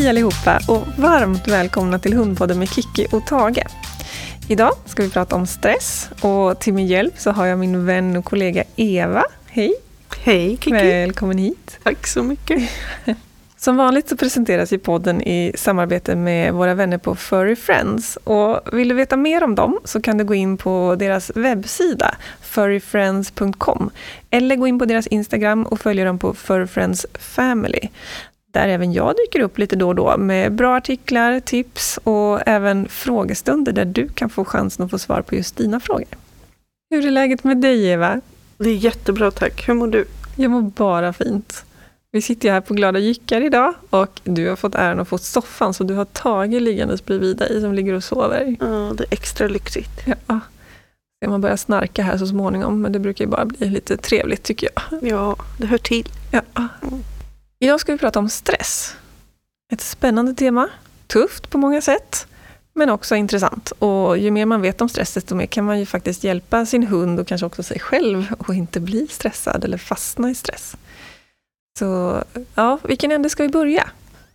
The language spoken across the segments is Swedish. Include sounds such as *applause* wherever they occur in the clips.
Hej allihopa och varmt välkomna till Hundpodden med Kiki och Tage. Idag ska vi prata om stress och till min hjälp så har jag min vän och kollega Eva. Hej! Hej Kiki! Välkommen hit! Tack så mycket! *laughs* Som vanligt så presenteras ju podden i samarbete med våra vänner på Furry Friends. Och vill du veta mer om dem så kan du gå in på deras webbsida furryfriends.com eller gå in på deras Instagram och följa dem på Furryfriends Family där även jag dyker upp lite då och då med bra artiklar, tips och även frågestunder där du kan få chansen att få svar på just dina frågor. Hur är läget med dig Eva? Det är jättebra tack. Hur mår du? Jag mår bara fint. Vi sitter här på Glada Jyckar idag och du har fått äran att få soffan så du har tagit liggandes bredvid dig som ligger och sover. Ja, det är extra lyxigt. Ja. Man börjar snarka här så småningom men det brukar ju bara bli lite trevligt tycker jag. Ja, det hör till. Ja. Mm. Idag ska vi prata om stress. Ett spännande tema, tufft på många sätt, men också intressant. Och ju mer man vet om stress, desto mer kan man ju faktiskt hjälpa sin hund och kanske också sig själv *laughs* att inte bli stressad eller fastna i stress. Så ja, vilken ände ska vi börja?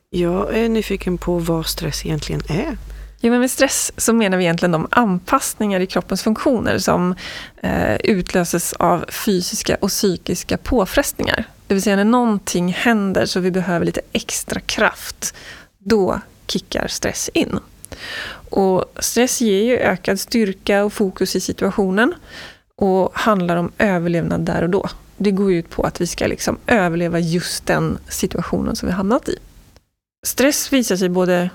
Jag är nyfiken på vad stress egentligen är. Jo, men med stress så menar vi egentligen de anpassningar i kroppens funktioner som eh, utlöses av fysiska och psykiska påfrestningar. Det vill säga när någonting händer så vi behöver lite extra kraft, då kickar stress in. Och stress ger ju ökad styrka och fokus i situationen och handlar om överlevnad där och då. Det går ut på att vi ska liksom överleva just den situationen som vi hamnat i. Stress visar sig både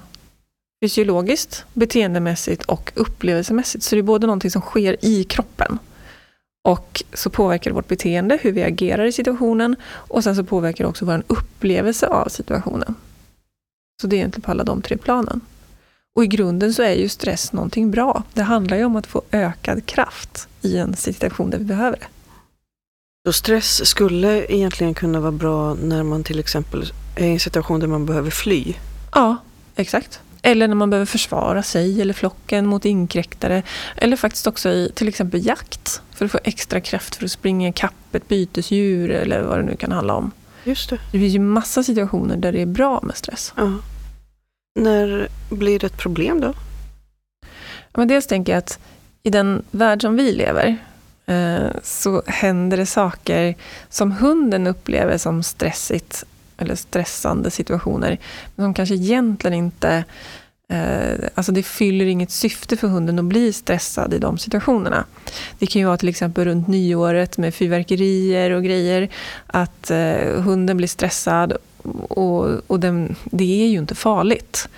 fysiologiskt, beteendemässigt och upplevelsemässigt. Så det är både någonting som sker i kroppen och så påverkar det vårt beteende, hur vi agerar i situationen och sen så påverkar det också vår upplevelse av situationen. Så det är egentligen på alla de tre planen. Och i grunden så är ju stress någonting bra. Det handlar ju om att få ökad kraft i en situation där vi behöver det. Så stress skulle egentligen kunna vara bra när man till exempel är i en situation där man behöver fly? Ja, exakt. Eller när man behöver försvara sig eller flocken mot inkräktare. Eller faktiskt också i till exempel jakt. För att få extra kraft för att springa ikapp ett bytesdjur eller vad det nu kan handla om. Just det. Det finns ju massa situationer där det är bra med stress. Ja. När blir det ett problem då? Ja, men dels tänker jag att i den värld som vi lever eh, så händer det saker som hunden upplever som stressigt eller stressande situationer, men som kanske egentligen inte eh, Alltså det fyller inget syfte för hunden att bli stressad i de situationerna. Det kan ju vara till exempel runt nyåret med fyrverkerier och grejer. Att eh, hunden blir stressad och, och den, det är ju inte farligt.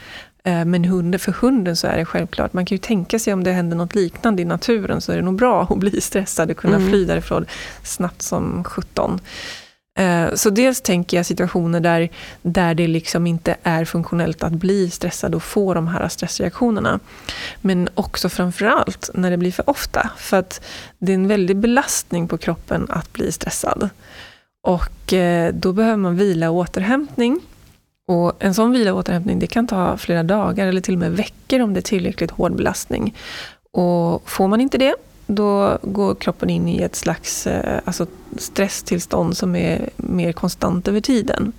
Eh, men hunden, för hunden så är det självklart, man kan ju tänka sig om det händer något liknande i naturen så är det nog bra att bli stressad och kunna mm. fly därifrån snabbt som sjutton. Eh, så dels tänker jag situationer där, där det liksom inte är funktionellt att bli stressad och få de här stressreaktionerna. Men också framförallt när det blir för ofta. För att det är en väldig belastning på kroppen att bli stressad. Och eh, då behöver man vila och återhämtning. Och en sån vila och återhämtning det kan ta flera dagar eller till och med veckor om det är tillräckligt hård belastning. Och får man inte det, då går kroppen in i ett slags eh, alltså stresstillstånd som är mer konstant över tiden.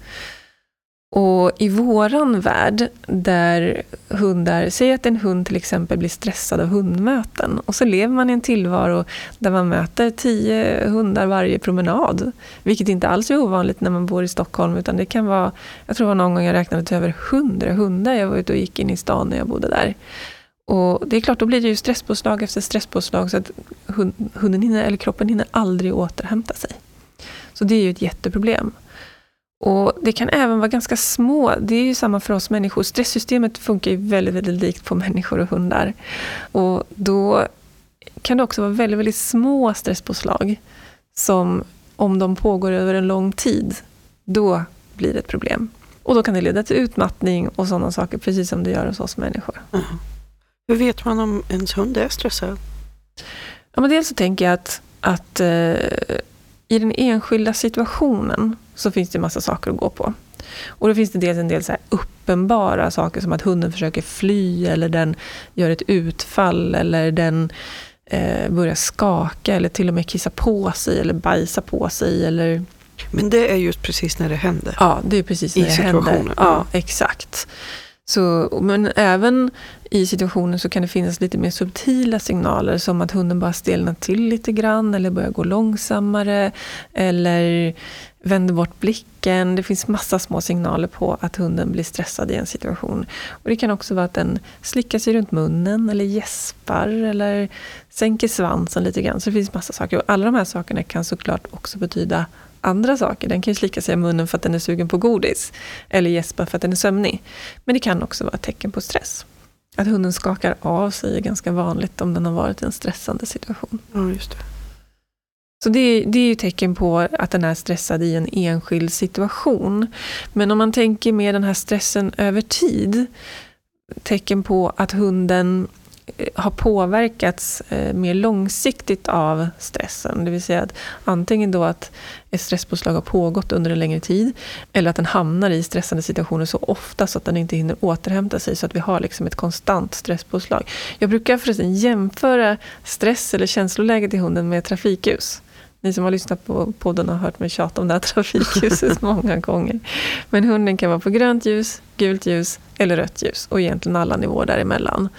Och i våran värld, där hundar, säg att en hund till exempel blir stressad av hundmöten och så lever man i en tillvaro där man möter tio hundar varje promenad. Vilket inte alls är ovanligt när man bor i Stockholm utan det kan vara, jag tror det var någon gång jag räknade till över hundra hundar jag var ute och gick in i stan när jag bodde där. Och det är klart, då blir det ju stresspåslag efter stresspåslag så att hunden hinner, eller kroppen hinner aldrig återhämta sig. Så det är ju ett jätteproblem. Och Det kan även vara ganska små, det är ju samma för oss människor. Stresssystemet funkar ju väldigt, väldigt likt på människor och hundar. Och då kan det också vara väldigt, väldigt små stresspåslag som om de pågår över en lång tid, då blir det ett problem. Och då kan det leda till utmattning och sådana saker, precis som det gör hos oss människor. Mm. Hur vet man om ens hund är stressad? Ja, men dels så tänker jag att, att eh, i den enskilda situationen så finns det massa saker att gå på. Och då finns det dels en del så uppenbara saker som att hunden försöker fly eller den gör ett utfall eller den eh, börjar skaka eller till och med kissa på sig eller bajsa på sig eller Men det är just precis när det händer. Ja, det är precis I när det händer. situationen, Ja, ja. exakt. Så, men även i situationen så kan det finnas lite mer subtila signaler som att hunden bara stelnar till lite grann eller börjar gå långsammare eller vänder bort blicken. Det finns massa små signaler på att hunden blir stressad i en situation. Och det kan också vara att den slickar sig runt munnen eller gäspar eller sänker svansen lite grann. Så det finns massa saker. Och alla de här sakerna kan såklart också betyda andra saker. Den kan ju slicka sig i munnen för att den är sugen på godis. Eller gäspa för att den är sömnig. Men det kan också vara ett tecken på stress. Att hunden skakar av sig är ganska vanligt om den har varit i en stressande situation. Ja, just det. Så det, är- det är ju tecken på att den är stressad i en enskild situation. Men om man tänker med den här stressen över tid, tecken på att hunden har påverkats eh, mer långsiktigt av stressen. Det vill säga att antingen då att ett stresspåslag har pågått under en längre tid, eller att den hamnar i stressande situationer så ofta så att den inte hinner återhämta sig, så att vi har liksom ett konstant stresspåslag. Jag brukar förresten jämföra stress eller känsloläget i hunden med trafikljus. Ni som har lyssnat på podden har hört mig tjata om det här *laughs* trafikljuset många gånger. Men hunden kan vara på grönt ljus, gult ljus eller rött ljus och egentligen alla nivåer däremellan.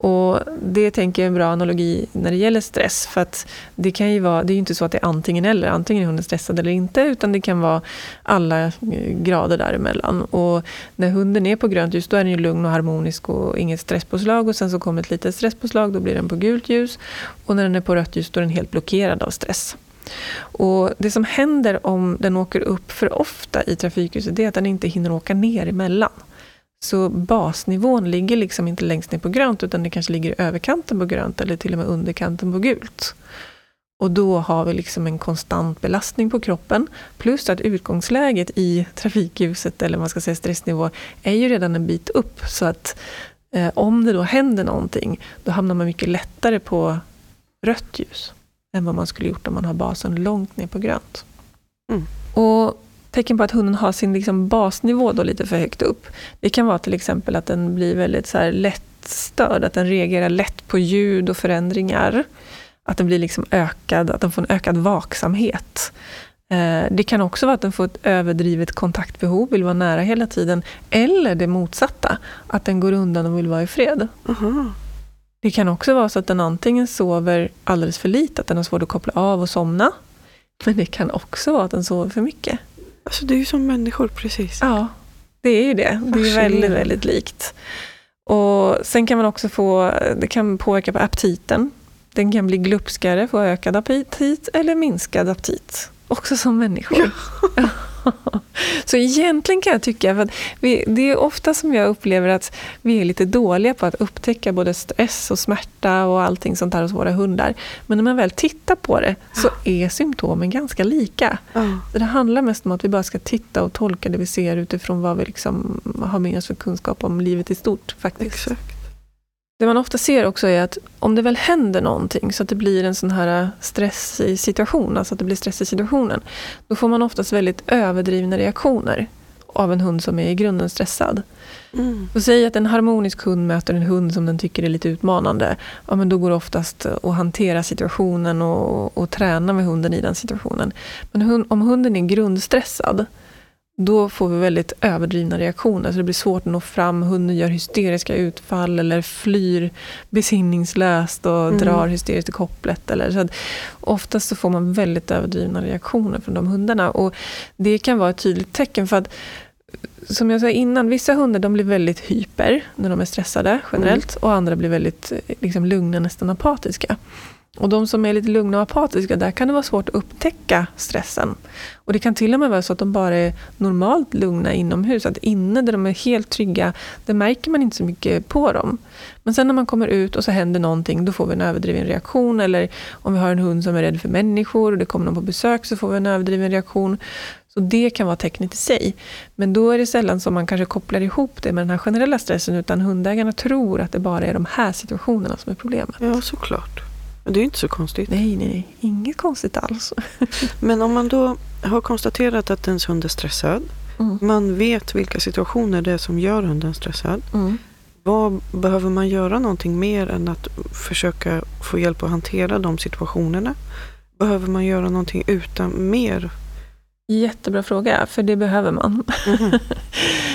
Och det tänker jag är en bra analogi när det gäller stress. För att det kan ju vara, det är ju inte så att det är antingen eller, antingen är hunden stressad eller inte, utan det kan vara alla eh, grader däremellan. Och när hunden är på grönt ljus, då är den ju lugn och harmonisk och inget stresspåslag. Och sen så kommer ett litet stresspåslag, då blir den på gult ljus. Och när den är på rött ljus, då är den helt blockerad av stress. Och Det som händer om den åker upp för ofta i trafikljuset, det är att den inte hinner åka ner emellan. Så basnivån ligger liksom inte längst ner på grönt, utan det kanske ligger i överkanten på grönt eller till och med underkanten på gult. Och då har vi liksom en konstant belastning på kroppen, plus att utgångsläget i trafikljuset, eller man ska säga stressnivå, är ju redan en bit upp. Så att eh, om det då händer någonting, då hamnar man mycket lättare på rött ljus än vad man skulle gjort om man har basen långt ner på grönt. Mm. Och tecken på att hunden har sin liksom basnivå då lite för högt upp. Det kan vara till exempel att den blir väldigt så här lättstörd, att den reagerar lätt på ljud och förändringar. Att den blir liksom ökad, att den får en ökad vaksamhet. Eh, Det kan också vara att den får ett överdrivet kontaktbehov, vill vara nära hela tiden. Eller det motsatta, att den går undan och vill vara i fred. Aha. Det kan också vara så att den antingen sover alldeles för lite, att den har svårt att koppla av och somna. Men det kan också vara att den sover för mycket. Alltså det är ju som människor precis. Ja, det är ju det. Det är väldigt, väldigt likt. Och sen kan man också få, det kan påverka på aptiten. Den kan bli glupskare, få ökad aptit eller minskad aptit. Också som människor. *laughs* Så egentligen kan jag tycka, för att vi, det är ofta som jag upplever att vi är lite dåliga på att upptäcka både stress och smärta och allting sånt där hos våra hundar. Men när man väl tittar på det så är symptomen ganska lika. Så Det handlar mest om att vi bara ska titta och tolka det vi ser utifrån vad vi liksom har med oss för kunskap om livet i stort. faktiskt. Exakt. Det man ofta ser också är att om det väl händer någonting så att det blir en sån här stressig situation, alltså att det blir stress i situationen, då får man oftast väldigt överdrivna reaktioner av en hund som är i grunden stressad. Mm. Så säg att en harmonisk hund möter en hund som den tycker är lite utmanande. Ja, men då går det oftast att hantera situationen och, och träna med hunden i den situationen. Men hund, om hunden är grundstressad, då får vi väldigt överdrivna reaktioner. Så det blir svårt att nå fram. Hunden gör hysteriska utfall eller flyr besinningslöst och Mm. drar hysteriskt i kopplet. Eller, så oftast så får man väldigt överdrivna reaktioner från de hundarna. Och det kan vara ett tydligt tecken för att som jag sa innan, vissa hundar de blir väldigt hyper när de är stressade generellt och andra blir väldigt eh, liksom, lugna, nästan apatiska. Och de som är lite lugna och apatiska, där kan det vara svårt att upptäcka stressen. Och det kan till och med vara så att de bara är normalt lugna inomhus. Att inne där de är helt trygga, det märker man inte så mycket på dem. Men sen när man kommer ut och så händer någonting, då får vi en överdriven reaktion. Eller om vi har en hund som är rädd för människor och det kommer någon på besök så får vi en överdriven reaktion. Så det kan vara tecknet i sig. Men då är det sällan som man kanske kopplar ihop det med den här generella stressen, utan hundägarna tror att det bara är de här situationerna som är problemet. Ja, såklart. Men Det är ju inte så konstigt. Nej, nej, nej. Inget konstigt alls. *laughs* Men om man då har konstaterat att ens hund är stressad. Mm. Man vet vilka situationer det är som gör hunden stressad. Mm. Vad behöver man göra någonting mer än att försöka få hjälp att hantera de situationerna? Behöver man göra någonting utan mer Jättebra fråga, för det behöver man. Mm. *laughs*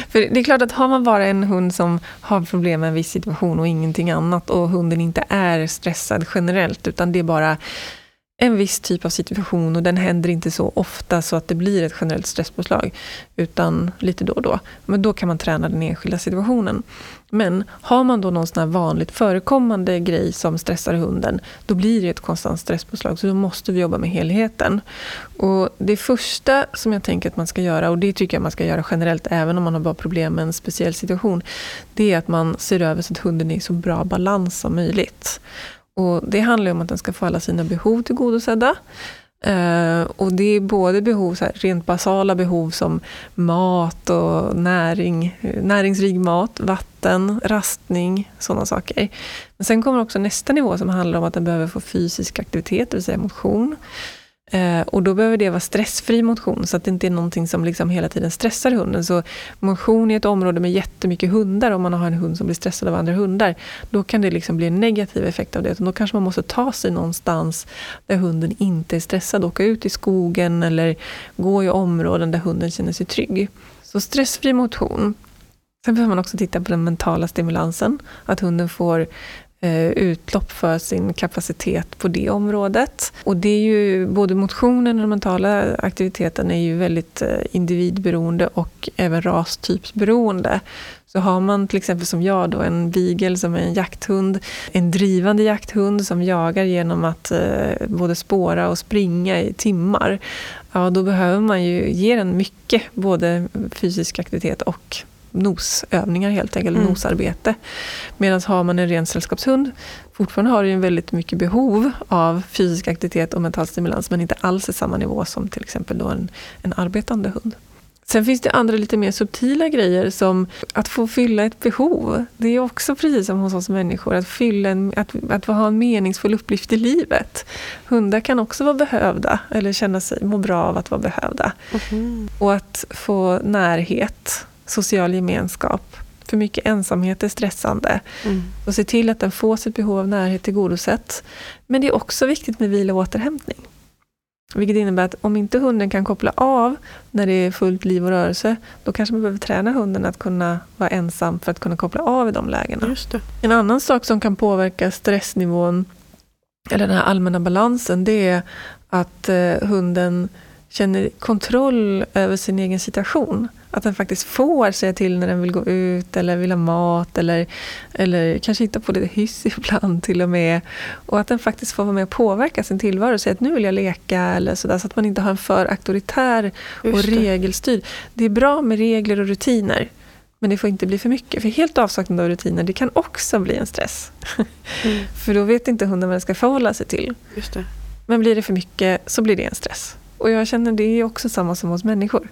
för det är klart att har man bara en hund som har problem med en viss situation och ingenting annat och hunden inte är stressad generellt utan det är bara en viss typ av situation och den händer inte så ofta så att det blir ett generellt stresspåslag, utan lite då och då. Men då kan man träna den enskilda situationen. Men har man då någon sån här vanligt förekommande grej som stressar hunden, då blir det ett konstant stresspåslag. Så då måste vi jobba med helheten. Och det första som jag tänker att man ska göra, och det tycker jag man ska göra generellt även om man har bara problem med en speciell situation, det är att man ser över så att hunden är i så bra balans som möjligt. Och det handlar om att den ska få alla sina behov tillgodosedda. Uh, och det är både behov, så här, rent basala behov som mat och näring, eh, näringsrik mat, vatten, rastning, sådana saker. Men sen kommer också nästa nivå som handlar om att den behöver få fysisk aktivitet, det vill säga motion. Eh, och då behöver det vara stressfri motion, så att det inte är någonting som liksom hela tiden stressar hunden. Så motion i ett område med jättemycket hundar, om man har en hund som blir stressad av andra hundar, då kan det liksom bli en negativ effekt av det. Och då kanske man måste ta sig någonstans där hunden inte är stressad, åka ut i skogen eller gå i områden där hunden känner sig trygg. Så stressfri motion. Sen behöver man också titta på den mentala stimulansen, att hunden får Eh, utlopp för sin kapacitet på det området. Och det är ju, både motionen och den mentala aktiviteten är ju väldigt eh, individberoende och även rastypsberoende. Så har man till exempel som jag då en beagle som är en jakthund, en drivande jakthund som jagar genom att eh, både spåra och springa i timmar, ja då behöver man ju ge den mycket, både fysisk aktivitet och nosövningar helt enkelt, mm. nosarbete. Medan har man en ren sällskapshund, fortfarande har den väldigt mycket behov av fysisk aktivitet och mental stimulans, men inte alls i samma nivå som till exempel då en, en arbetande hund. Sen finns det andra lite mer subtila grejer som att få fylla ett behov. Det är också precis som hos oss människor, att, fylla en, att, att ha en meningsfull uppgift i livet. Hundar kan också vara behövda, eller känna sig, må bra av att vara behövda. Mm. Och att få närhet social gemenskap. För mycket ensamhet är stressande. Mm. Och se till att den får sitt behov av närhet tillgodosett. Men det är också viktigt med vila och återhämtning. Vilket innebär att om inte hunden kan koppla av när det är fullt liv och rörelse, då kanske man behöver träna hunden att kunna vara ensam för att kunna koppla av i de lägena. En annan sak som kan påverka stressnivån, eller den här allmänna balansen, det är att eh, hunden känner kontroll över sin egen situation. Att den faktiskt får säga till när den vill gå ut eller vill ha mat eller, eller kanske hitta på lite hyss *laughs* ibland till och med. Och att den faktiskt får vara med och påverka sin tillvaro och säga att nu vill jag leka eller sådär. Så att man inte har en för auktoritär och regelstyrd. Det är bra med regler och rutiner. Men det får inte bli för mycket. För helt avsaknad av rutiner, det kan också bli en stress. *laughs* Mm. för då vet inte hunden vad den ska förhålla sig till. Men blir det för mycket så blir det en stress. Och jag känner det är också samma som hos människor.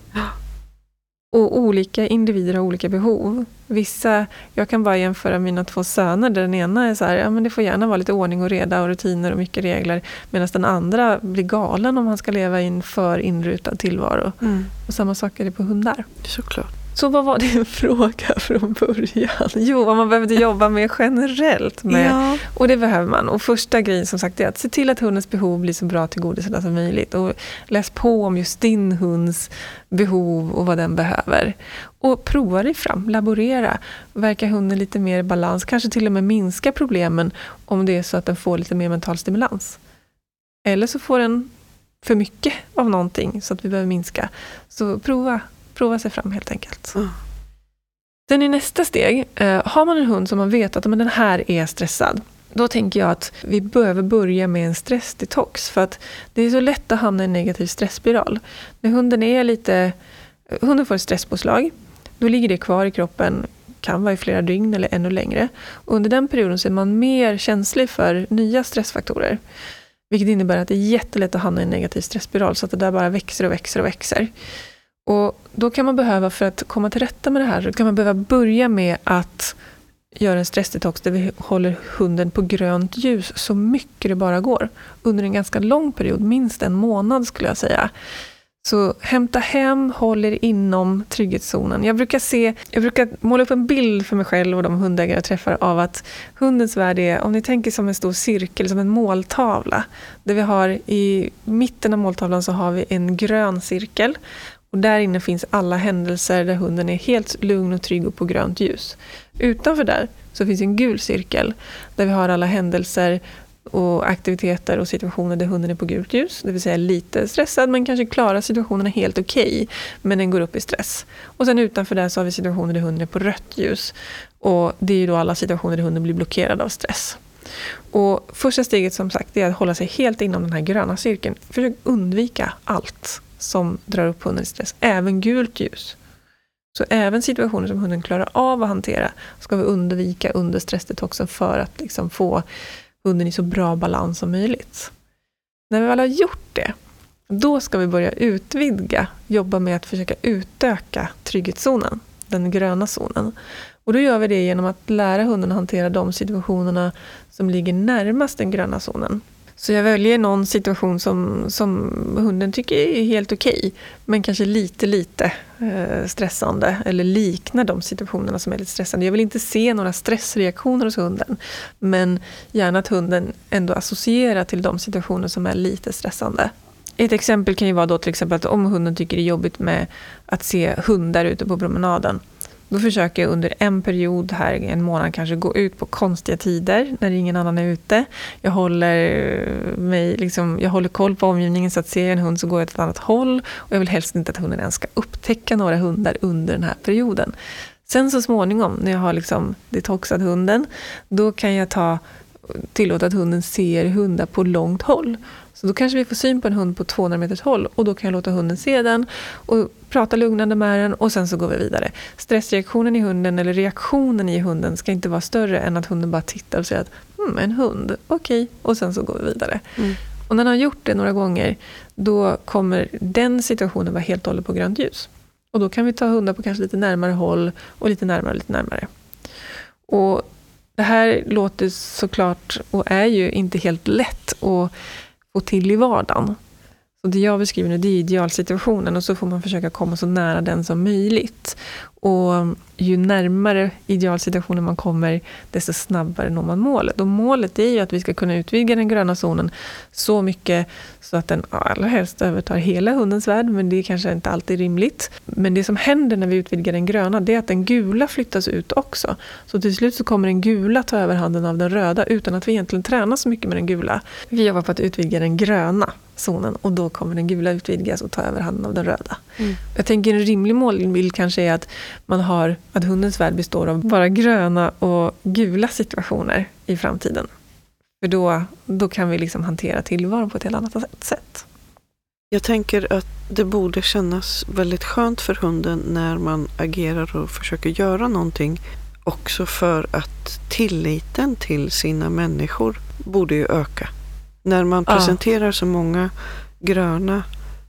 Och olika individer har olika behov. Vissa, jag kan bara jämföra mina två söner där den ena är så här, ja men det får gärna vara lite ordning och reda och rutiner och mycket regler. Medan den andra blir galen om han ska leva i en för inrutad tillvaro. Mm. Och samma sak är det på hundar. Såklart. Så vad var din *laughs* fråga från början? Jo, vad man behövde jobba med generellt. Med, ja. Och det behöver man. Och första grejen som sagt är att se till att hundens behov blir så bra tillgodosedda som möjligt. Och läs på om just din hunds behov och vad den behöver. Och prova dig fram, laborera. Verkar hunden lite mer i balans? Kanske till och med minska problemen om det är så att den får lite mer mental stimulans. Eller så får den för mycket av någonting så att vi behöver minska. Så prova prova sig fram helt enkelt. Mm. Sen i nästa steg, eh, har man en hund som man vet att men den här är stressad, då tänker jag att vi behöver börja med en stressdetox. För att det är så lätt att hamna i en negativ stressspiral. När hunden är lite... Hunden får ett stresspåslag, då ligger det kvar i kroppen, kan vara i flera dygn eller ännu längre. Och under den perioden så är man mer känslig för nya stressfaktorer. Vilket innebär att det är jättelätt att hamna i en negativ stressspiral, så att det där bara växer och växer och växer. Och då kan man behöva, för att komma till rätta med det här, då kan man behöva börja med att göra en stressdetox där vi håller hunden på grönt ljus så mycket det bara går. Under en ganska lång period, minst en månad skulle jag säga. Så hämta hem, håll er inom trygghetszonen. Jag brukar, se, jag brukar måla upp en bild för mig själv och de hundägare jag träffar av att hundens värld är, om ni tänker som en stor cirkel, som en måltavla. Där vi har i mitten av måltavlan så har vi en grön cirkel. Och där inne finns alla händelser där hunden är helt lugn och trygg och på grönt ljus. Utanför där så finns en gul cirkel där vi har alla händelser och aktiviteter och situationer där hunden är på gult ljus. Det vill säga lite stressad men kanske klarar situationerna helt okej. Okay, men den går upp i stress. Och sen utanför där så har vi situationer där hunden är på rött ljus. Och det är ju då alla situationer där hunden blir blockerad av stress. Och första steget som sagt är att hålla sig helt inom den här gröna cirkeln. Försök undvika allt som drar upp hunden i stress. Även gult ljus. Så även situationer som hunden klarar av att hantera ska vi undvika under stressdetoxen för att liksom få hunden i så bra balans som möjligt. När vi väl har gjort det, då ska vi börja utvidga, jobba med att försöka utöka trygghetszonen, den gröna zonen. Och då gör vi det genom att lära hunden att hantera de situationerna som ligger närmast den gröna zonen. Så jag väljer någon situation som, som hunden tycker är helt okej, okay, men kanske lite, lite eh, stressande, eller liknar de situationerna som är lite stressande. Jag vill inte se några stressreaktioner hos hunden, men gärna att hunden ändå associerar till de situationer som är lite stressande. Ett exempel kan ju vara då till exempel att om hunden tycker det är jobbigt med att se hundar ute på promenaden, då försöker jag under en period här, en månad kanske, gå ut på konstiga tider när ingen annan är ute. Jag håller, mig, liksom, jag håller koll på omgivningen så att ser jag en hund så går jag åt ett annat håll. Och jag vill helst inte att hunden ens ska upptäcka några hundar under den här perioden. Sen så småningom, när jag har liksom detoxat hunden, då kan jag ta, tillåta att hunden ser hundar på långt håll. Så då kanske vi får syn på en hund på 200 meters håll och då kan jag låta hunden se den och prata lugnande med den och sen så går vi vidare. Stressreaktionen i hunden eller reaktionen i hunden ska inte vara större än att hunden bara tittar och säger att hmm, en hund, okej, okay. och sen så går vi vidare. Mm. Och när den har gjort det några gånger, då kommer den situationen vara helt och hållet på grönt ljus. Och då kan vi ta hundar på kanske lite närmare håll och lite närmare och lite närmare. Och det här låter såklart och är ju inte helt lätt att få till i vardagen. Så det jag beskriver nu det är idealsituationen och så får man försöka komma så nära den som möjligt. Och ju närmare idealsituationen man kommer, desto snabbare når man målet. Och målet är ju att vi ska kunna utvidga den gröna zonen så mycket så att den allra helst övertar hela hundens värld, men det är kanske inte alltid rimligt. Men det som händer när vi utvidgar den gröna, det är att den gula flyttas ut också. Så till slut så kommer den gula ta över handen av den röda, utan att vi egentligen tränar så mycket med den gula. Vi jobbar på att utvidga den gröna zonen och då kommer den gula utvidgas och ta över handen av den röda. Mm. Jag tänker en rimlig målbild kanske är att man har att hundens värld består av bara gröna och gula situationer i framtiden. För då, då kan vi liksom hantera tillvaron på ett helt annat sätt. Jag tänker att det borde kännas väldigt skönt för hunden när man agerar och försöker göra någonting. Också för att tilliten till sina människor borde ju öka. När man presenterar ja. så många gröna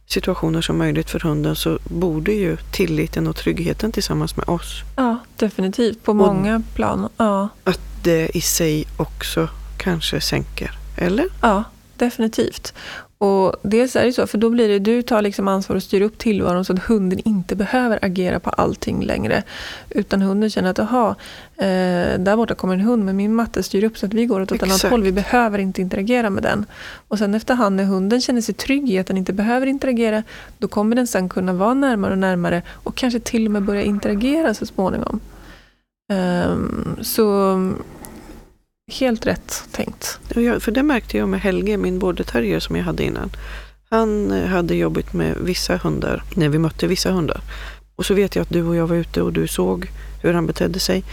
situationer som möjligt för hunden så borde ju tilliten och tryggheten tillsammans med oss. Ja, definitivt. På många och plan. Ja. Att det i sig också kanske sänker, eller? Ja, definitivt. Och dels är det så, för då blir det du tar liksom ansvar och styr upp tillvaron så att hunden inte behöver agera på allting längre. Utan hunden känner att, jaha, eh, där borta kommer en hund men min matte styr upp så att vi går åt ett annat håll. Vi behöver inte interagera med den. Och sen efterhand när hunden känner sig trygg i att den inte behöver interagera, då kommer den sen kunna vara närmare och närmare och kanske till och med börja interagera så småningom. Um, så Helt rätt tänkt. Ja, för det märkte jag med Helge, min border terrier som jag hade innan. Han eh, hade jobbat med vissa hundar, när vi mötte vissa hundar. Och så vet jag att du och jag var ute och du såg hur han betedde sig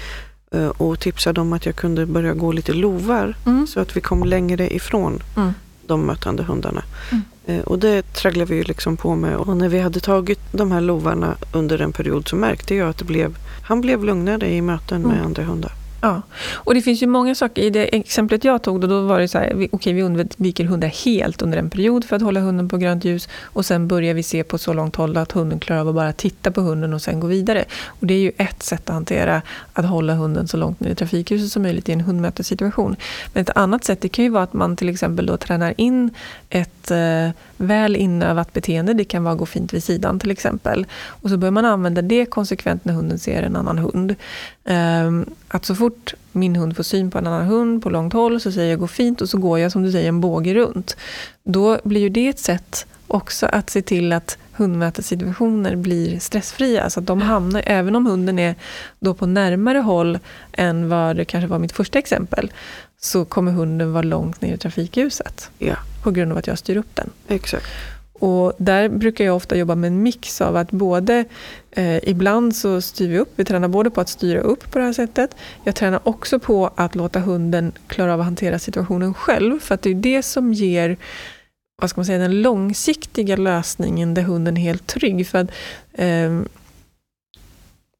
eh, och tipsade om att jag kunde börja gå lite lovar mm. så att vi kom längre ifrån mm. de mötande hundarna. Mm. Eh, och det tragglade vi ju liksom på med och när vi hade tagit de här lovarna under en period så märkte jag att det blev, han blev lugnare i möten med mm. andra hundar. Ja, och det finns ju många saker. I det exemplet jag tog, då, då var det så här, okej okay, vi undviker hundar helt under en period för att hålla hunden på grönt ljus och sen börjar vi se på så långt håll att hunden klarar av att bara titta på hunden och sen gå vidare. Och det är ju ett sätt att hantera att hålla hunden så långt ner i trafikljuset som möjligt i en hundmötessituation. Men ett annat sätt det kan ju vara att man till exempel då tränar in ett eh, väl inövat beteende. Det kan vara att gå fint vid sidan till exempel. Och så bör man använda det konsekvent när hunden ser en annan hund. Ehm, att så fort min hund får syn på en annan hund på långt håll så säger jag gå fint och så går jag som du säger en båge runt. Då blir ju det ett sätt också att se till att hundmötessituationer blir stressfria. Så att de hamnar, även om hunden är då på närmare håll än vad det kanske var mitt första exempel, så kommer hunden vara långt ner i trafikljuset. Ja. På grund av att jag styr upp den. Exakt. Och där brukar jag ofta jobba med en mix av att både, eh, ibland så styr vi upp, vi tränar både på att styra upp på det här sättet. Jag tränar också på att låta hunden klara av att hantera situationen själv. För att det är det som ger vad ska man säga, den långsiktiga lösningen där hunden är helt trygg. För att, eh,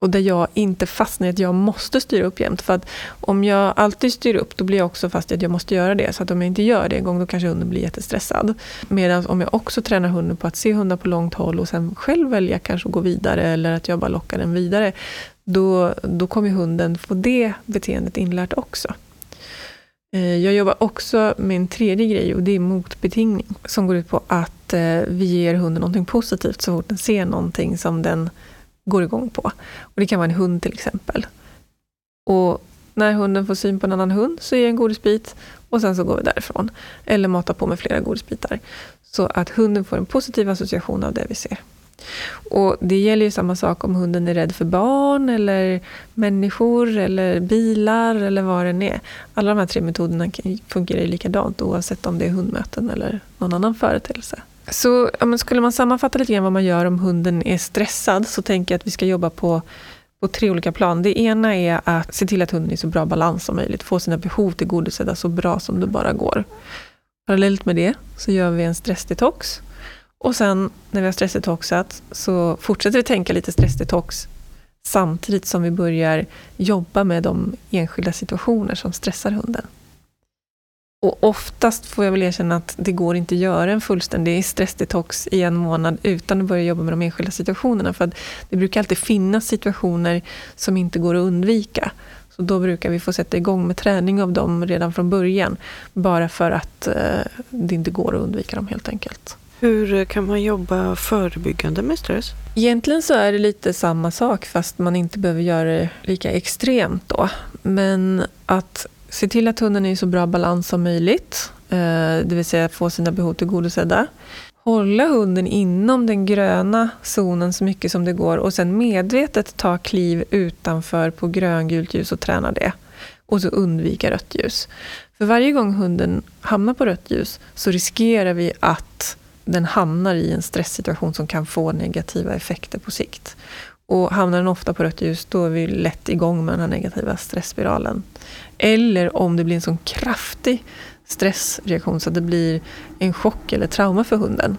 och där jag inte fastnar i att jag måste styra upp jämt. För att om jag alltid styr upp, då blir jag också fast i att jag måste göra det. Så att om jag inte gör det en gång, då kanske hunden blir jättestressad. Medan om jag också tränar hunden på att se hundar på långt håll och sen själv välja kanske att gå vidare eller att jag bara lockar den vidare. Då, då kommer hunden få det beteendet inlärt också. Eh, jag jobbar också med en tredje grej och det är motbetingning. Som går ut på att eh, vi ger hunden någonting positivt så fort den ser någonting som den går igång på. Och Det kan vara en hund till exempel. Och när hunden får syn på en annan hund så ger jag en godisbit och sen så går vi därifrån. Eller matar på med flera godisbitar. Så att hunden får en positiv association av det vi ser. Och Det gäller ju samma sak om hunden är rädd för barn, eller människor, eller bilar eller vad det är. Alla de här tre metoderna fungerar ju likadant oavsett om det är hundmöten eller någon annan företeelse. Så ja, skulle man sammanfatta lite grann vad man gör om hunden är stressad så tänker jag att vi ska jobba på, på tre olika plan. Det ena är att se till att hunden är i så bra balans som möjligt. Få sina behov tillgodosedda så bra som det bara går. Parallellt med det så gör vi en stressdetox. Och sen när vi har stressdetoxat så fortsätter vi tänka lite stressdetox samtidigt som vi börjar jobba med de enskilda situationer som stressar hunden. Och oftast får jag väl erkänna att det går inte att göra en fullständig stressdetox i en månad utan att börja jobba med de enskilda situationerna. För det brukar alltid finnas situationer som inte går att undvika. Så då brukar vi få sätta igång med träning av dem redan från början. Bara för att eh, det inte går att undvika dem helt enkelt. Hur kan man jobba förebyggande med stress? Egentligen så är det lite samma sak fast man inte behöver göra det lika extremt då. Men att se till att hunden är i så bra balans som möjligt. Eh, det vill säga få sina behov tillgodosedda. Hålla hunden inom den gröna zonen så mycket som det går och sen medvetet ta kliv utanför på gröngult ljus och träna det. Och så undvika rött ljus. För varje gång hunden hamnar på rött ljus så riskerar vi att den hamnar i en stresssituation som kan få negativa effekter på sikt. Och hamnar den ofta på rött ljus, då är vi lätt igång med den här negativa stressspiralen. Eller om det blir en sån kraftig stressreaktion så att det blir en chock eller trauma för hunden.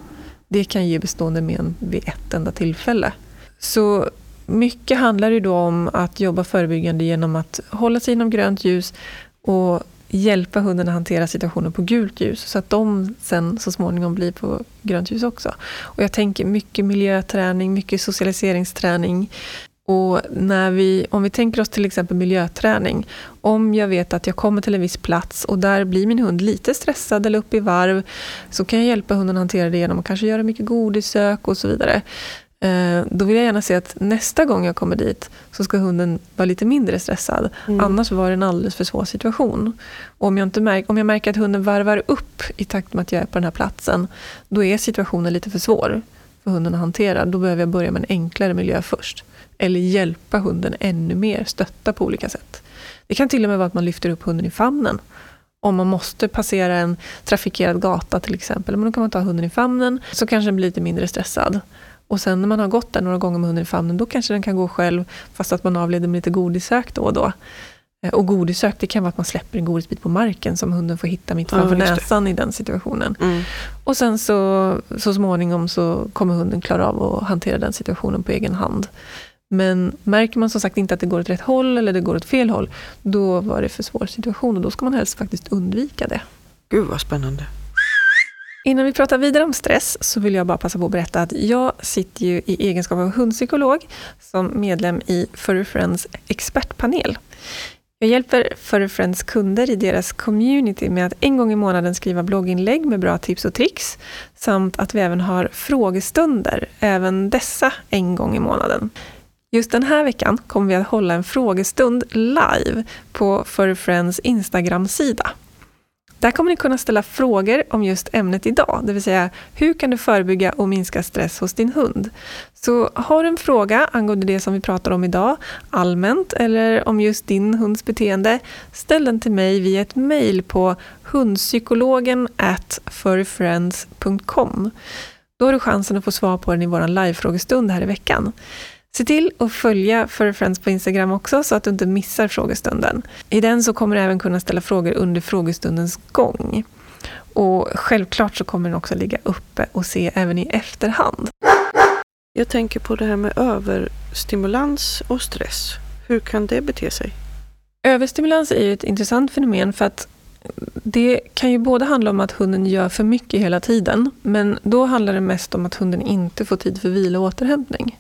Det kan ge bestående men vid ett enda tillfälle. Så mycket handlar ju då om att jobba förebyggande genom att hålla sig inom grönt ljus och hjälpa hunden att hantera situationen på gult ljus så att de sen så småningom blir på grönt ljus också. Och jag tänker mycket miljöträning, mycket socialiseringsträning. Och när vi, om vi tänker oss till exempel miljöträning. Om jag vet att jag kommer till en viss plats och där blir min hund lite stressad eller uppe i varv så kan jag hjälpa hunden att hantera det genom att kanske göra mycket godissök och så vidare. Eh, då vill jag gärna se att nästa gång jag kommer dit så ska hunden vara lite mindre stressad. Mm. Annars var det en alldeles för svår situation. Och om, jag inte märker, om jag märker att hunden varvar upp i takt med att jag är på den här platsen, då är situationen lite för svår för hunden att hantera. Då behöver jag börja med en enklare miljö först. Eller hjälpa hunden ännu mer, stötta på olika sätt. Det kan till och med vara att man lyfter upp hunden i famnen. Om man måste passera en trafikerad gata till exempel, men då kan man ta hunden i famnen, så kanske den blir lite mindre stressad. Och sen när man har gått där några gånger med hunden i famnen, då kanske den kan gå själv, fast att man avleder med lite godissök då och då. Eh, och godissök, det kan vara att man släpper en godisbit på marken som hunden får hitta mitt framför ja, näsan i den situationen. Mm. Och sen så, så småningom så kommer hunden klara av att hantera den situationen på egen hand. Men märker man som sagt inte att det går åt rätt håll eller det går åt fel håll, då var det för svår situation och då ska man helst faktiskt undvika det. Gud vad spännande. Innan vi pratar vidare om stress så vill jag bara passa på att berätta att jag sitter ju i egenskap av hundpsykolog som medlem i Furry Friends expertpanel. Jag hjälper Furry Friends kunder i deras community med att en gång i månaden skriva blogginlägg med bra tips och tricks, samt att vi även har frågestunder, även dessa en gång i månaden. Just den här veckan kommer vi att hålla en frågestund live på Furry Friends Instagram-sida. Där kommer ni kunna ställa frågor om just ämnet idag, det vill säga hur kan du förebygga och minska stress hos din hund? Så har du en fråga angående det som vi pratar om idag, allmänt eller om just din hunds beteende, ställ den till mig via ett mejl på hundpsykologen at furryfriends.com. Då har du chansen att få svar på den i vår livefrågestund här i veckan. Se till att följa Furry Friends på Instagram också så att du inte missar frågestunden. I den så kommer du även kunna ställa frågor under frågestundens gång. Och självklart så kommer den också ligga uppe och se även i efterhand. Jag tänker på det här med överstimulans och stress. Hur kan det bete sig? Överstimulans är ju ett intressant fenomen för att det kan ju både handla om att hunden gör för mycket hela tiden, men då handlar det mest om att hunden inte får tid för vila och återhämtning.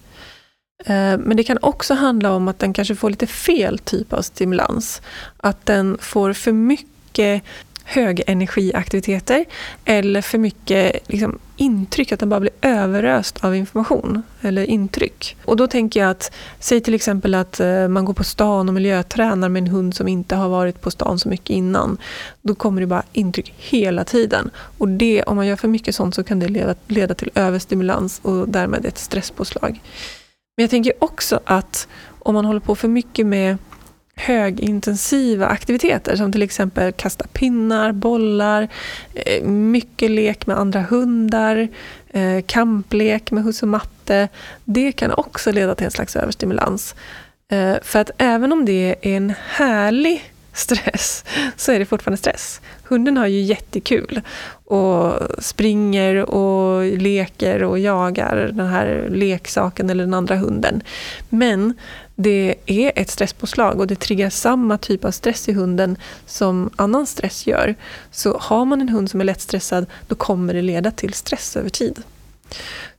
Eh, men det kan också handla om att den kanske får lite fel typ av stimulans. Att den får för mycket högenergiaktiviteter eller för mycket liksom, intryck, att den bara blir överöst av information eller intryck. Och då tänker jag att, säg till exempel att eh, man går på stan och miljötränar med en hund som inte har varit på stan så mycket innan. Då kommer det bara intryck hela tiden. Och det, om man gör för mycket sånt så kan det leda, leda till överstimulans och därmed ett stresspåslag. Men jag tänker också att om man håller på för mycket med högintensiva aktiviteter som till exempel kasta pinnar, bollar, eh, mycket lek med andra hundar, eh, kamplek med husse och matte. Det kan också leda till en slags överstimulans. Eh, för att även om det är en härlig stress så är det fortfarande stress. Hunden har ju jättekul och springer och leker och jagar den här leksaken eller den andra hunden. Men det är ett stresspåslag och det triggar samma typ av stress i hunden som annan stress gör. Så har man en hund som är lättstressad, då kommer det leda till stress över tid.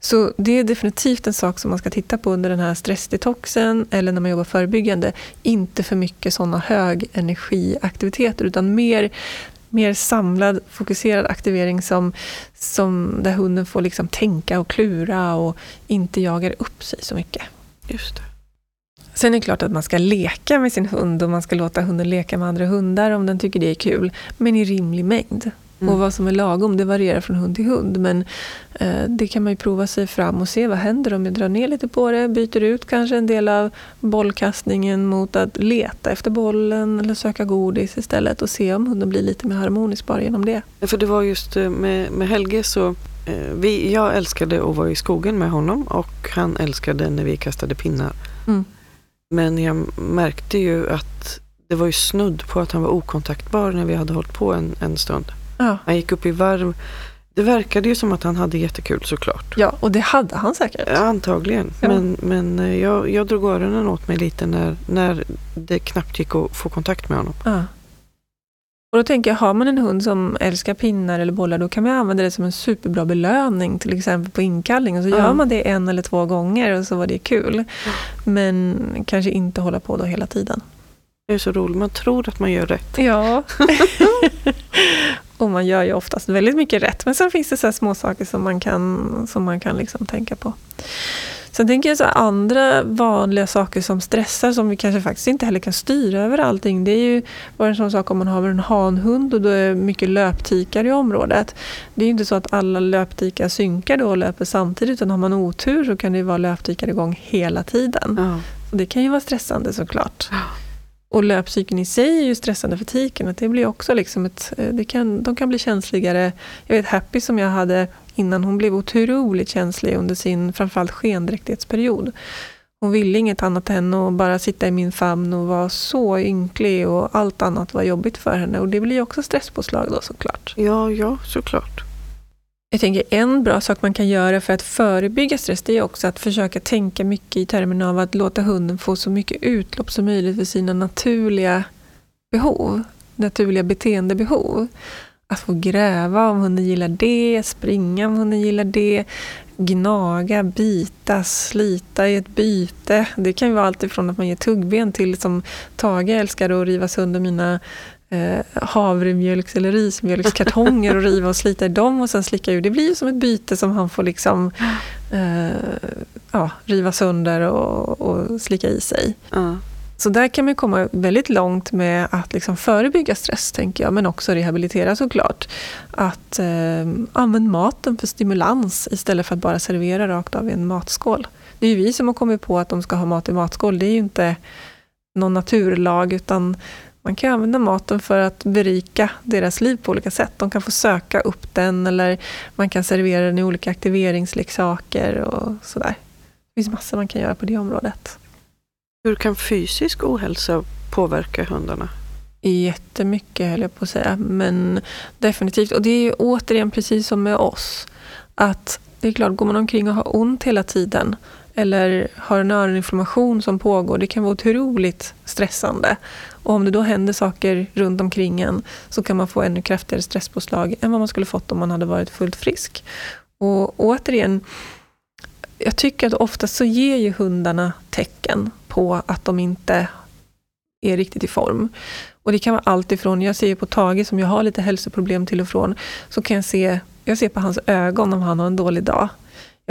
Så det är definitivt en sak som man ska titta på under den här stressdetoxen eller när man jobbar förebyggande. Inte för mycket sådana högenergiaktiviteter utan mer, mer samlad, fokuserad aktivering som, som där hunden får liksom tänka och klura och inte jagar upp sig så mycket. Just det. Sen är det klart att man ska leka med sin hund och man ska låta hunden leka med andra hundar om den tycker det är kul, men i rimlig mängd. Mm. Och vad som är lagom, det varierar från hund till hund. Men eh, det kan man ju prova sig fram och se vad händer om jag drar ner lite på det, byter ut kanske en del av bollkastningen mot att leta efter bollen eller söka godis istället och se om hunden blir lite mer harmonisk bara genom det. För det var just eh, med, med Helge så eh, vi, jag älskade att vara i skogen med honom och han älskade när vi kastade pinnar. Mm. Men jag märkte ju att det var ju snudd på att han var okontaktbar när vi hade hållit på en, en stund. Ja. Han gick upp i varv. Det verkade ju som att han hade jättekul såklart. Ja, och det hade han säkert. Antagligen. Ja. Men, men eh, jag, jag drog öronen åt mig lite när, när det knappt gick att få kontakt med honom. Ja. Och då tänker jag, har man en hund som älskar pinnar eller bollar, då kan man använda det som en superbra belöning, till exempel på inkallning. Och så ja. gör man det en eller två gånger och så var det kul. Men kanske inte hålla på då hela tiden. Det är så roligt, man tror att man gör rätt. Ja. *laughs* och man gör ju oftast väldigt mycket rätt. Men sen finns det så små saker som man kan, som man kan liksom tänka på. Sen tänker jag så andra vanliga saker som stressar som vi kanske faktiskt inte heller kan styra över allting. Det är ju bara en sån sak om man har en hanhund och då är mycket löptikar i området. Det är ju inte så att alla löptikar synkar då och löper samtidigt utan har man otur så kan det vara löptikar igång hela tiden. Ja. Så det kan ju vara stressande såklart. Ja. Och löpcykeln i sig är ju stressande för tiken. Att det blir också liksom ett, eh, det kan, de kan bli känsligare. Jag vet Happy som jag hade innan, hon blev otroligt känslig under sin framförallt skendräktighetsperiod. Hon ville inget annat än att bara sitta i min famn och vara så ynklig och allt annat var jobbigt för henne. Och det blir ju också stresspåslag då såklart. Ja, ja, såklart. Jag tänker en bra sak man kan göra för att förebygga stress, det är också att försöka tänka mycket i termerna av att låta hunden få så mycket utlopp som möjligt för sina naturliga behov, naturliga beteendebehov. Att få gräva om hunden gillar det, springa om hunden gillar det, gnaga, bita, slita i ett byte. Det kan ju vara allt ifrån att man ger tuggben till som Tage älskar att riva sönder mina havremjölks eller rismjölkskartonger och riva och slita i dem och sen slicka ur. Det blir ju som ett byte som han får liksom eh, ja, riva sönder och, och slicka i sig. Ja. Så där kan man komma väldigt långt med att liksom förebygga stress, tänker jag, men också rehabilitera såklart. Att eh, använda maten för stimulans istället för att bara servera rakt av i en matskål. Det är ju vi som har kommit på att de ska ha mat i matskål. Det är ju inte någon naturlag, utan man kan använda maten för att berika deras liv på olika sätt. De kan få söka upp den eller man kan servera den i olika aktiveringsleksaker och sådär. Det finns massor man kan göra på det området. Hur kan fysisk ohälsa påverka hundarna? Jättemycket höll jag på att säga, men definitivt. Och det är återigen precis som med oss. Att det är klart, går man omkring och har ont hela tiden eller har en öroninflammation som pågår, det kan vara otroligt stressande. Och om det då händer saker runt omkring en så kan man få ännu kraftigare stresspåslag än vad man skulle fått om man hade varit fullt frisk. Och återigen, jag tycker att oftast så ger ju hundarna tecken på att de inte är riktigt i form. Och det kan vara allt ifrån, jag ser ju på Tage som jag har lite hälsoproblem till och från, så kan jag se, jag ser på hans ögon om han har en dålig dag.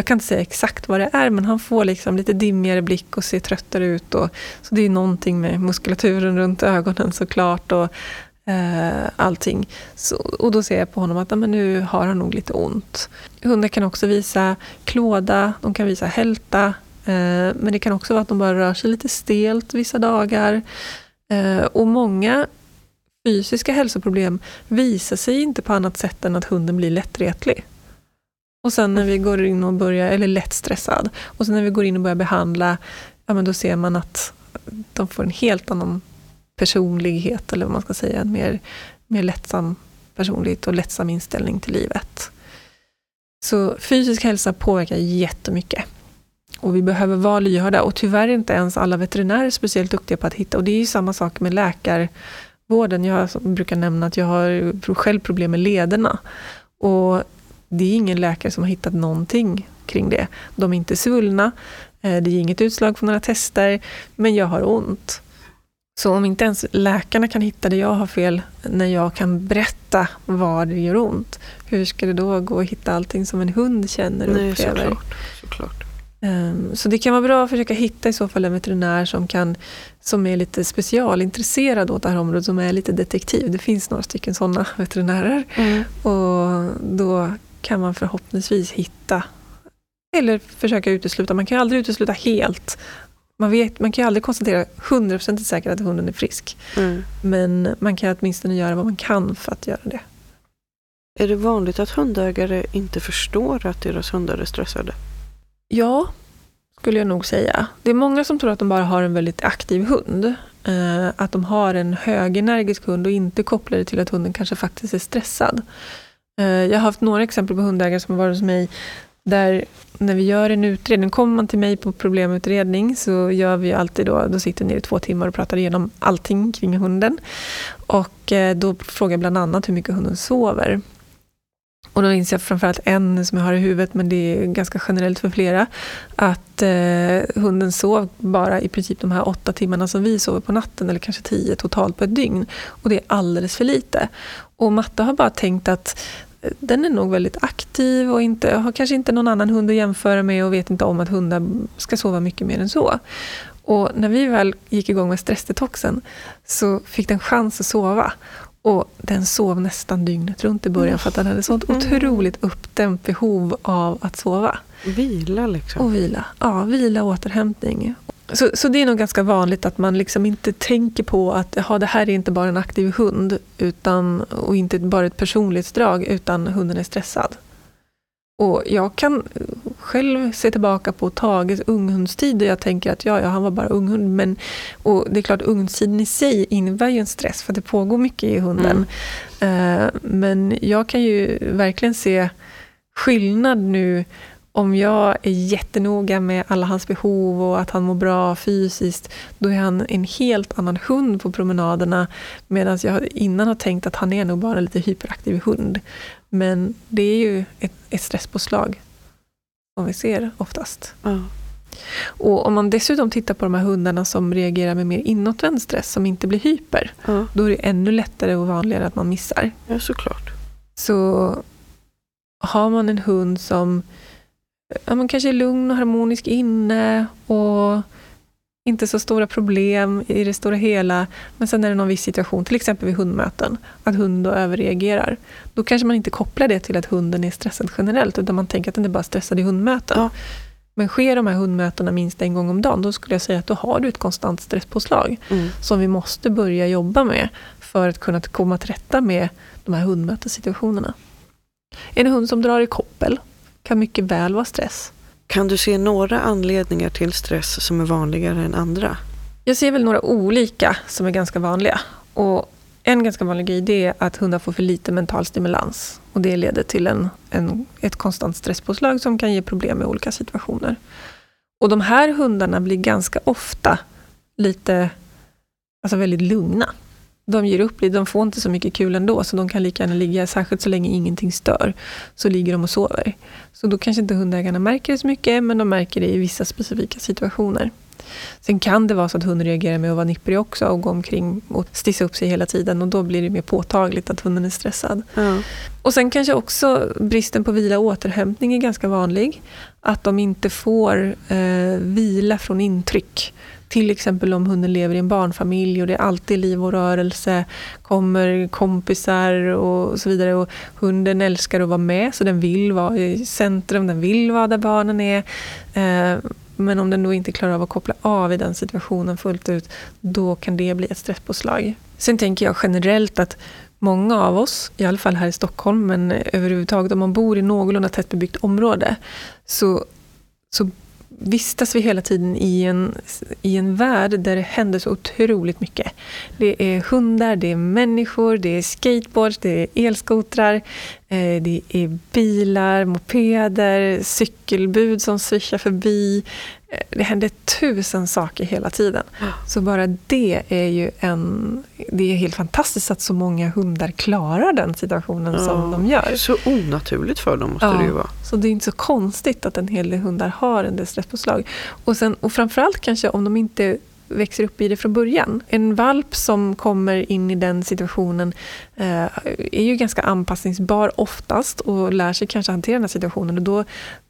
Jag kan inte säga exakt vad det är, men han får liksom lite dimmigare blick och ser tröttare ut. Och, så det är någonting med muskulaturen runt ögonen såklart. Och, eh, allting. Så, och då ser jag på honom att men nu har han nog lite ont. Hundar kan också visa klåda, de kan visa hälta. Eh, men det kan också vara att de bara rör sig lite stelt vissa dagar. Eh, och många fysiska hälsoproblem visar sig inte på annat sätt än att hunden blir lättretlig. Och sen när vi går in och börjar, eller lätt stressad, och sen när vi går in och börjar behandla, ja men då ser man att de får en helt annan personlighet, eller vad man ska säga, en mer, mer lättsam personlighet och lättsam inställning till livet. Så fysisk hälsa påverkar jättemycket. Och vi behöver vara lyhörda och tyvärr är inte ens alla veterinärer speciellt duktiga på att hitta. Och det är ju samma sak med läkarvården. Jag brukar nämna att jag har själv problem med lederna. Och det är ingen läkare som har hittat någonting kring det. De är inte svullna, eh, det är inget utslag på några tester, men jag har ont. Så om inte ens läkarna kan hitta det jag har fel, när jag kan berätta var det gör ont, hur ska det då gå att hitta allting som en hund känner och Nej, upplever? såklart. såklart. Um, så det kan vara bra att försöka hitta i så fall en veterinär som, kan, som är lite specialintresserad åt det här området, som är lite detektiv. Det finns några stycken sådana *laughs* veterinärer. Mm. Och då kan man förhoppningsvis hitta, eller försöka utesluta, man kan ju aldrig utesluta helt. Man, vet, man kan ju aldrig konstatera 100% säkert att hunden är frisk. Mm. Men man kan åtminstone göra vad man kan för att göra det. Är det vanligt att hundägare inte förstår att deras hundar är stressade? Ja, skulle jag nog säga. Det är många som tror att de bara har en väldigt aktiv hund. Eh, att de har en högenergisk hund och inte kopplar det till att hunden kanske faktiskt är stressad. Eh, jag har haft några exempel på hundägare som har varit hos mig där när vi gör en utredning, kommer man till mig på problemutredning så gör vi alltid då, då sitter ni i två timmar och pratar igenom allting kring hunden. Och eh, då frågar jag bland annat hur mycket hunden sover. Och då minns jag framförallt en som jag har i huvudet, men det är ganska generellt för flera, att eh, hunden sov bara i princip de här åtta timmarna som vi sover på natten, eller kanske tio totalt på ett dygn. Och det är alldeles för lite. Och Matte har bara tänkt att eh, den är nog väldigt aktiv och inte, har kanske inte någon annan hund att jämföra med och vet inte om att hundar ska sova mycket mer än så. Och när vi väl gick igång med stressdetoxen så fick den chans att sova. Och den sov nästan dygnet runt i början för att den hade sånt otroligt uppdämt behov av att sova. Vila liksom. Och vila. Ja, vila och återhämtning. Så, så det är nog ganska vanligt att man liksom inte tänker på att ja, det här är inte bara en aktiv hund utan, och inte bara ett personlighetsdrag utan hunden är stressad. Och jag kan själv se tillbaka på Tages unghundstid och jag tänker att ja, ja, han var bara unghund. Men, och det är klart, ungdomstiden i sig innebär ju en stress för det pågår mycket i hunden. Mm. Uh, men jag kan ju verkligen se skillnad nu om jag är jättenoga med alla hans behov och att han mår bra fysiskt, då är han en helt annan hund på promenaderna. Medan jag innan har tänkt att han är nog bara en lite hyperaktiv hund. Men det är ju ett, ett stresspåslag som vi ser oftast. Ja. Och om man dessutom tittar på de här hundarna som reagerar med mer inåtvänd stress, som inte blir hyper, Ja. då är det ännu lättare och vanligare att man missar. ja, såklart. Så har man en hund som ja, man kanske är lugn och harmonisk inne och inte så stora problem i det stora hela, men sen är det någon viss situation, till exempel vid hundmöten, att hunden då överreagerar. Då kanske man inte kopplar det till att hunden är stressad generellt, utan man tänker att den är bara stressad i hundmöten. Ja. Men sker de här hundmötena minst en gång om dagen, då skulle jag säga att då har du ett konstant stresspåslag Mm. som vi måste börja jobba med för att kunna komma till rätta med de här hundmötessituationerna. En hund som drar i koppel kan mycket väl vara stress. Kan du se några anledningar till stress som är vanligare än andra? Jag ser väl några olika som är ganska vanliga. Och en ganska vanlig grej är att hundar får för lite mental stimulans. Och det leder till en, en, ett konstant stresspåslag som kan ge problem i olika situationer. Och de här hundarna blir ganska ofta lite, alltså väldigt lugna. De ger upp lite, de får inte så mycket kul ändå, så de kan lika gärna ligga, särskilt så länge ingenting stör, så ligger de och sover. Så då kanske inte hundägarna märker det så mycket, men de märker det i vissa specifika situationer. Sen kan det vara så att hunden reagerar med att vara nipprig också och gå omkring och stissa upp sig hela tiden och då blir det mer påtagligt att hunden är stressad. Ja. Och sen kanske också bristen på vila och återhämtning är ganska vanlig. Att de inte får eh, vila från intryck. Till exempel om hunden lever i en barnfamilj och det är alltid liv och rörelse, kommer kompisar och så vidare. Och hunden älskar att vara med, så den vill vara i centrum, den vill vara där barnen är. Eh, men om den då inte klarar av att koppla av i den situationen fullt ut, då kan det bli ett stresspåslag. Sen tänker jag generellt att många av oss, i alla fall här i Stockholm, men överhuvudtaget om man bor i någorlunda tättbebyggt område, så, så vistas vi hela tiden i en, i en värld där det händer så otroligt mycket. Det är hundar, det är människor, det är skateboards, det är elskotrar, det är bilar, mopeder, cykelbud som svischar förbi. Eh, Det händer tusen saker hela tiden. Så bara det är ju en... Det är helt fantastiskt att så många hundar klarar den situationen som Ja. de gör. Så onaturligt för dem måste det ju vara. Så det är inte så konstigt att en hel del hundar har en del stresspåslag. Och, sen, och framförallt kanske om de inte växer upp i det från början. En valp som kommer in i den situationen eh, är ju ganska anpassningsbar oftast och lär sig kanske hantera den här situationen. Och då,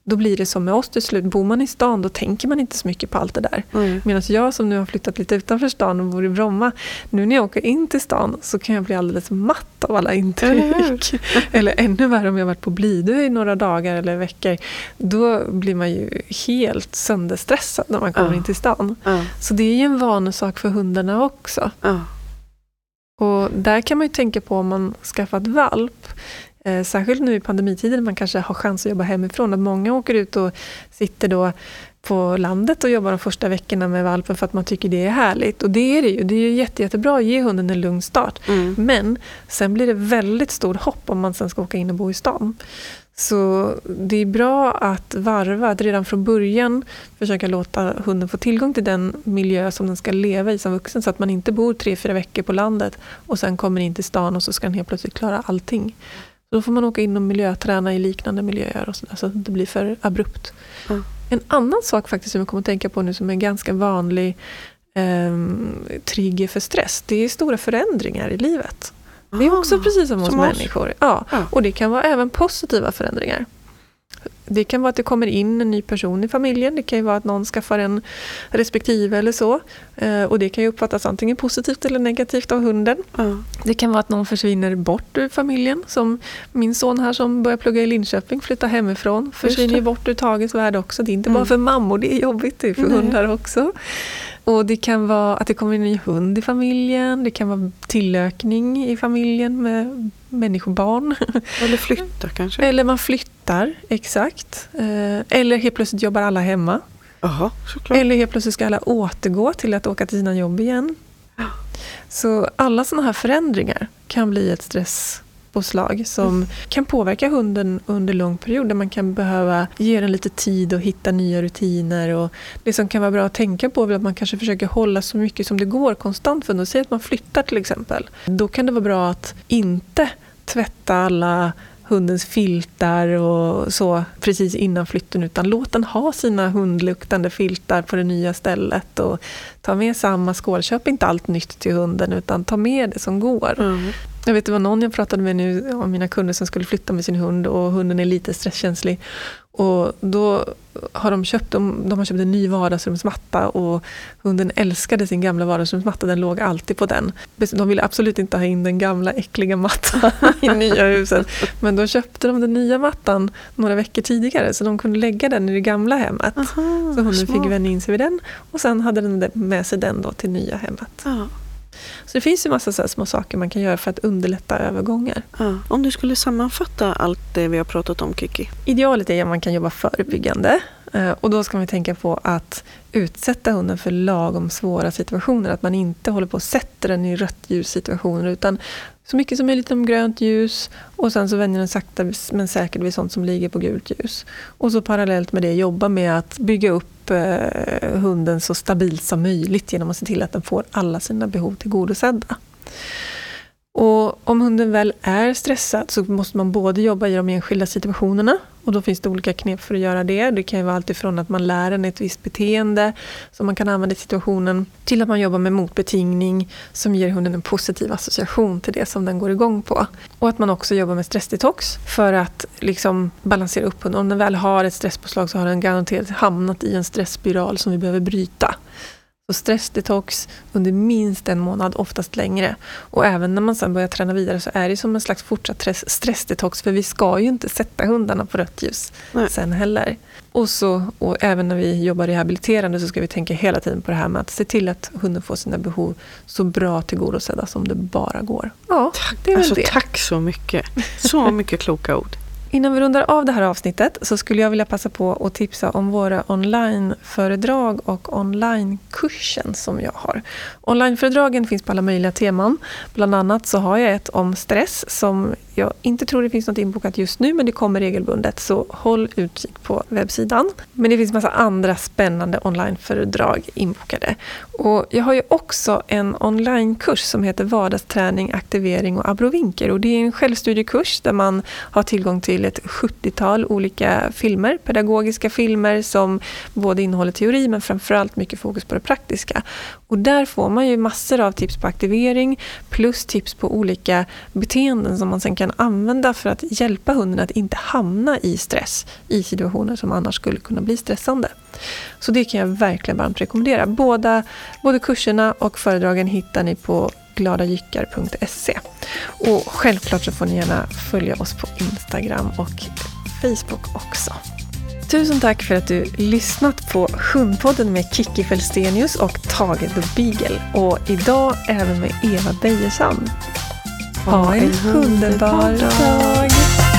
då blir det som med oss till slut. Bor man i stan då tänker man inte så mycket på allt det där. Mm. Medan jag som nu har flyttat lite utanför stan och bor i Bromma, nu när jag åker in till stan så kan jag bli alldeles matt av alla intryck. Eller *laughs* ännu värre om jag varit på Blidö i några dagar eller veckor. Då blir man ju helt sönderstressad när man kommer Ja. in till stan. Så det är ju en vanesak för hundarna också. Och där kan man ju tänka på om man skaffat valp, eh, särskilt nu i pandemitiden man kanske har chans att jobba hemifrån, att många åker ut och sitter då på landet och jobbar de första veckorna med valpen för att man tycker det är härligt. Och det är det ju. Det är ju jätte, jättebra att ge hunden en lugn start. Mm. Men sen blir det väldigt stor hopp om man sen ska åka in och bo i stan. Så det är bra att varva, att redan från början försöka låta hunden få tillgång till den miljö som den ska leva i som vuxen. Så att man inte bor tre, fyra veckor på landet och sen kommer in till stan och så ska den helt plötsligt klara allting. Så då får man åka in och miljöträna i liknande miljöer och så, där, så att det inte blir för abrupt. Ja. En annan sak faktiskt som jag kommer att tänka på nu som är ganska vanlig ehm, trigger för stress, det är stora förändringar i livet. Det är också Ah, precis som hos som oss. människor. Ja. Ja. Och det kan vara även positiva förändringar. Det kan vara att det kommer in en ny person i familjen. Det kan ju vara att någon skaffar en respektive eller så. Eh, och det kan ju uppfattas antingen positivt eller negativt av hunden. Ja. Det kan vara att någon försvinner bort ur familjen. Som min son här som börjar plugga i Linköping, flyttar hemifrån. Försvinner ju bort ur Tages värld också. Det är inte Mm. bara för mammor det är jobbigt, det är för Nej. hundar också. Och det kan vara att det kommer in en ny hund i familjen. Det kan vara tillökning i familjen med människobarn. Eller flytta kanske. Eller man flyttar, exakt. Eh, Eller helt plötsligt jobbar alla hemma. Jaha, såklart. Eller helt plötsligt ska alla återgå till att åka till sina jobb igen. Så alla sådana här förändringar kan bli ett stress, påslag som kan påverka hunden under lång period. Där man kan behöva ge den lite tid och hitta nya rutiner. Och det som kan vara bra att tänka på är att man kanske försöker hålla så mycket som det går konstant för hunden. Säg att man flyttar till exempel. Då kan det vara bra att inte tvätta alla hundens filtar och så precis innan flytten utan låt den ha sina hundluktande filtar på det nya stället och ta med samma skål. Köp inte allt nytt till hunden utan ta med det som går. Mm. Jag vet det var någon jag pratade med nu av mina kunder som skulle flytta med sin hund och hunden är lite stresskänslig. Och då har de köpt, de, de har köpt en ny vardagsrumsmatta och hunden älskade sin gamla vardagsrumsmatta, den låg alltid på den. De ville absolut inte ha in den gamla äckliga mattan *laughs* i nya huset. Men då köpte de den nya mattan några veckor tidigare så de kunde lägga den i det gamla hemmet. Aha, så hunden smart. fick vänja in sig vid den och sen hade den med sig den då till nya hemmet. Aha. Så det finns ju massa så små saker man kan göra för att underlätta övergångar. Ja. Om du skulle sammanfatta allt det vi har pratat om, Kiki? Idealet är att man kan jobba förebyggande. Eh, och då ska man tänka på att utsätta hunden för lagom svåra situationer. Att man inte håller på och sätter den i rött ljussituationer utan så mycket som möjligt om grönt ljus och sen så vänjer den sakta men säkert vid sånt som ligger på gult ljus. Och så parallellt med det jobba med att bygga upp eh, hunden så stabilt som möjligt genom att se till att den får alla sina behov tillgodosedda. Och om hunden väl är stressad så måste man både jobba i de enskilda situationerna och då finns det olika knep för att göra det. Det kan ju vara alltifrån att man lär en ett visst beteende som man kan använda i situationen till att man jobbar med motbetingning som ger hunden en positiv association till det som den går igång på. Och att man också jobbar med stressdetox för att liksom balansera upp hunden. Om den väl har ett stresspåslag så har den garanterat hamnat i en stressspiral som vi behöver bryta. Så stressdetox under minst en månad, oftast längre. Och även när man sen börjar träna vidare så är det som en slags fortsatt stressdetox för vi ska ju inte sätta hundarna på rött ljus Nej. sen heller. Och, så, och även när vi jobbar rehabiliterande så ska vi tänka hela tiden på det här med att se till att hunden får sina behov så bra tillgodosedda som det bara går. Ja, tack, det är väl alltså, det. Tack så mycket. Så *laughs* mycket kloka ord. Innan vi rundar av det här avsnittet så skulle jag vilja passa på att tipsa om våra onlineföredrag och onlinekursen som jag har. Onlineföredragen finns på alla möjliga teman. Bland annat så har jag ett om stress som jag inte tror det finns något inbokat just nu men det kommer regelbundet så håll utkik på webbsidan. Men det finns massa andra spännande onlineföredrag inbokade. Och jag har ju också en onlinekurs som heter Vardagsträning, aktivering och abrovinker och det är en självstudiekurs där man har tillgång till ett 70-tal olika filmer, pedagogiska filmer som både innehåller teori men framförallt mycket fokus på det praktiska. Och där får man ju massor av tips på aktivering plus tips på olika beteenden som man sen kan använda för att hjälpa hunden att inte hamna i stress i situationer som annars skulle kunna bli stressande. Så det kan jag verkligen varmt rekommendera. Båda, både kurserna och föredragen hittar ni på gladajyckar.se. Och självklart så får ni gärna följa oss på Instagram och Facebook också. Tusen tack för att du lyssnat på Hundpodden med Kiki Felstenius och Tage the Beagle. Och idag även med Eva Beijersson. Ha en underbar dag!